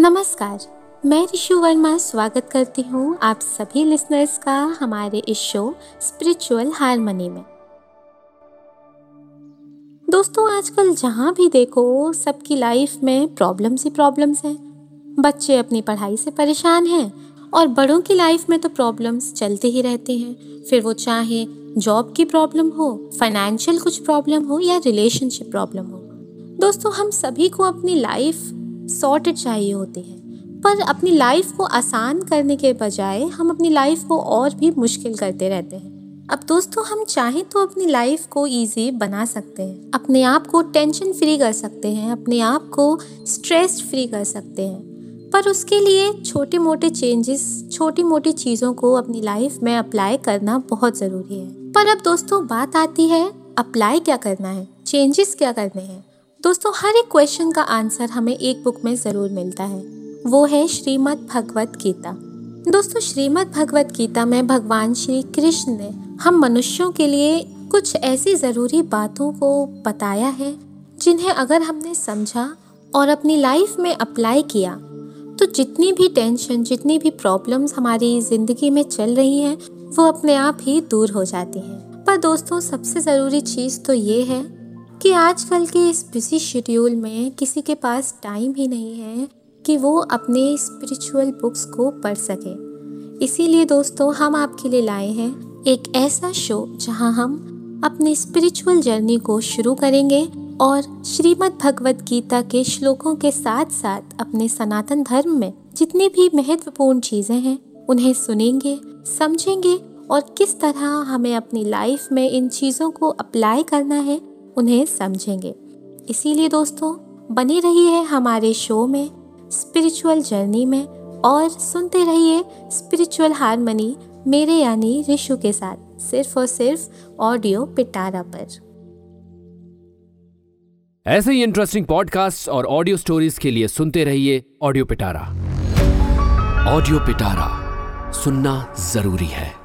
नमस्कार, मैं ऋषु वर्मा स्वागत करती हूँ आप सभी लिसनर्स का हमारे इस शो स्पिरिचुअल हारमोनी में। दोस्तों, आजकल जहाँ भी देखो, सबकी लाइफ में प्रॉब्लम्स ही प्रॉब्लम्स हैं। बच्चे अपनी पढ़ाई से परेशान हैं और बड़ों की लाइफ में तो प्रॉब्लम्स चलते ही रहते हैं। फिर वो चाहे जॉब की प्रॉब्लम हो फाइनेंशियल कुछ प्रॉब्लम हो या रिलेशनशिप प्रॉब्लम हो। दोस्तों, हम सभी को अपनी लाइफ सॉर्टेड चाहिए होती है। पर अपनी लाइफ को आसान करने के बजाय हम अपनी लाइफ को और भी मुश्किल करते रहते हैं। अब दोस्तों, हम चाहें तो अपनी लाइफ को इजी बना सकते हैं। अपने आप को टेंशन फ्री कर सकते हैं, अपने आप को स्ट्रेस फ्री कर सकते हैं। पर उसके लिए छोटे मोटे चेंजेस छोटी मोटी चीज़ों को अपनी लाइफ में अप्लाई करना बहुत ज़रूरी है। पर अब दोस्तों, बात आती है अप्लाई क्या करना है? चेंजेस क्या करने हैं? दोस्तों, हर एक क्वेश्चन का आंसर हमें एक बुक में ज़रूर मिलता है। वो है श्रीमद् भगवत गीता। दोस्तों, श्रीमद् भगवत गीता में भगवान श्री कृष्ण ने हम मनुष्यों के लिए कुछ ऐसी ज़रूरी बातों को बताया है, जिन्हें अगर हमने समझा और अपनी लाइफ में अप्लाई किया तो जितनी भी टेंशन जितनी भी प्रॉब्लम्स हमारी ज़िंदगी में चल रही हैं, वो अपने आप ही दूर हो जाती हैं। पर दोस्तों, सबसे ज़रूरी चीज़ तो ये है कि आजकल के इस बिज़ी शेड्यूल में किसी के पास टाइम ही नहीं है कि वो अपने स्पिरिचुअल बुक्स को पढ़ सके। इसीलिए दोस्तों, हम आपके लिए लाए हैं एक ऐसा शो जहाँ हम अपने स्पिरिचुअल जर्नी को शुरू करेंगे और श्रीमद् भगवत गीता के श्लोकों के साथ साथ अपने सनातन धर्म में जितनी भी महत्वपूर्ण चीज़ें हैं, उन्हें सुनेंगे, समझेंगे और किस तरह हमें अपनी लाइफ में इन चीज़ों को अप्लाई करना है उन्हें समझेंगे। इसीलिए दोस्तों बनी रही है हमारे शो में स्पिरिचुअल जर्नी में और सुनते रहिए स्पिरिचुअल हारमनी मेरे यानी ऋषु के साथ सिर्फ़ और सिर्फ़ ऑडियो पिटारा पर। ऐसे ही इंटरेस्टिंग पॉडकास्ट और ऑडियो स्टोरीज के लिए सुनते रहिए ऑडियो पिटारा। ऑडियो पिटारा सुनना ज़रूरी है।